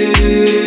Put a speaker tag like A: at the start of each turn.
A: you.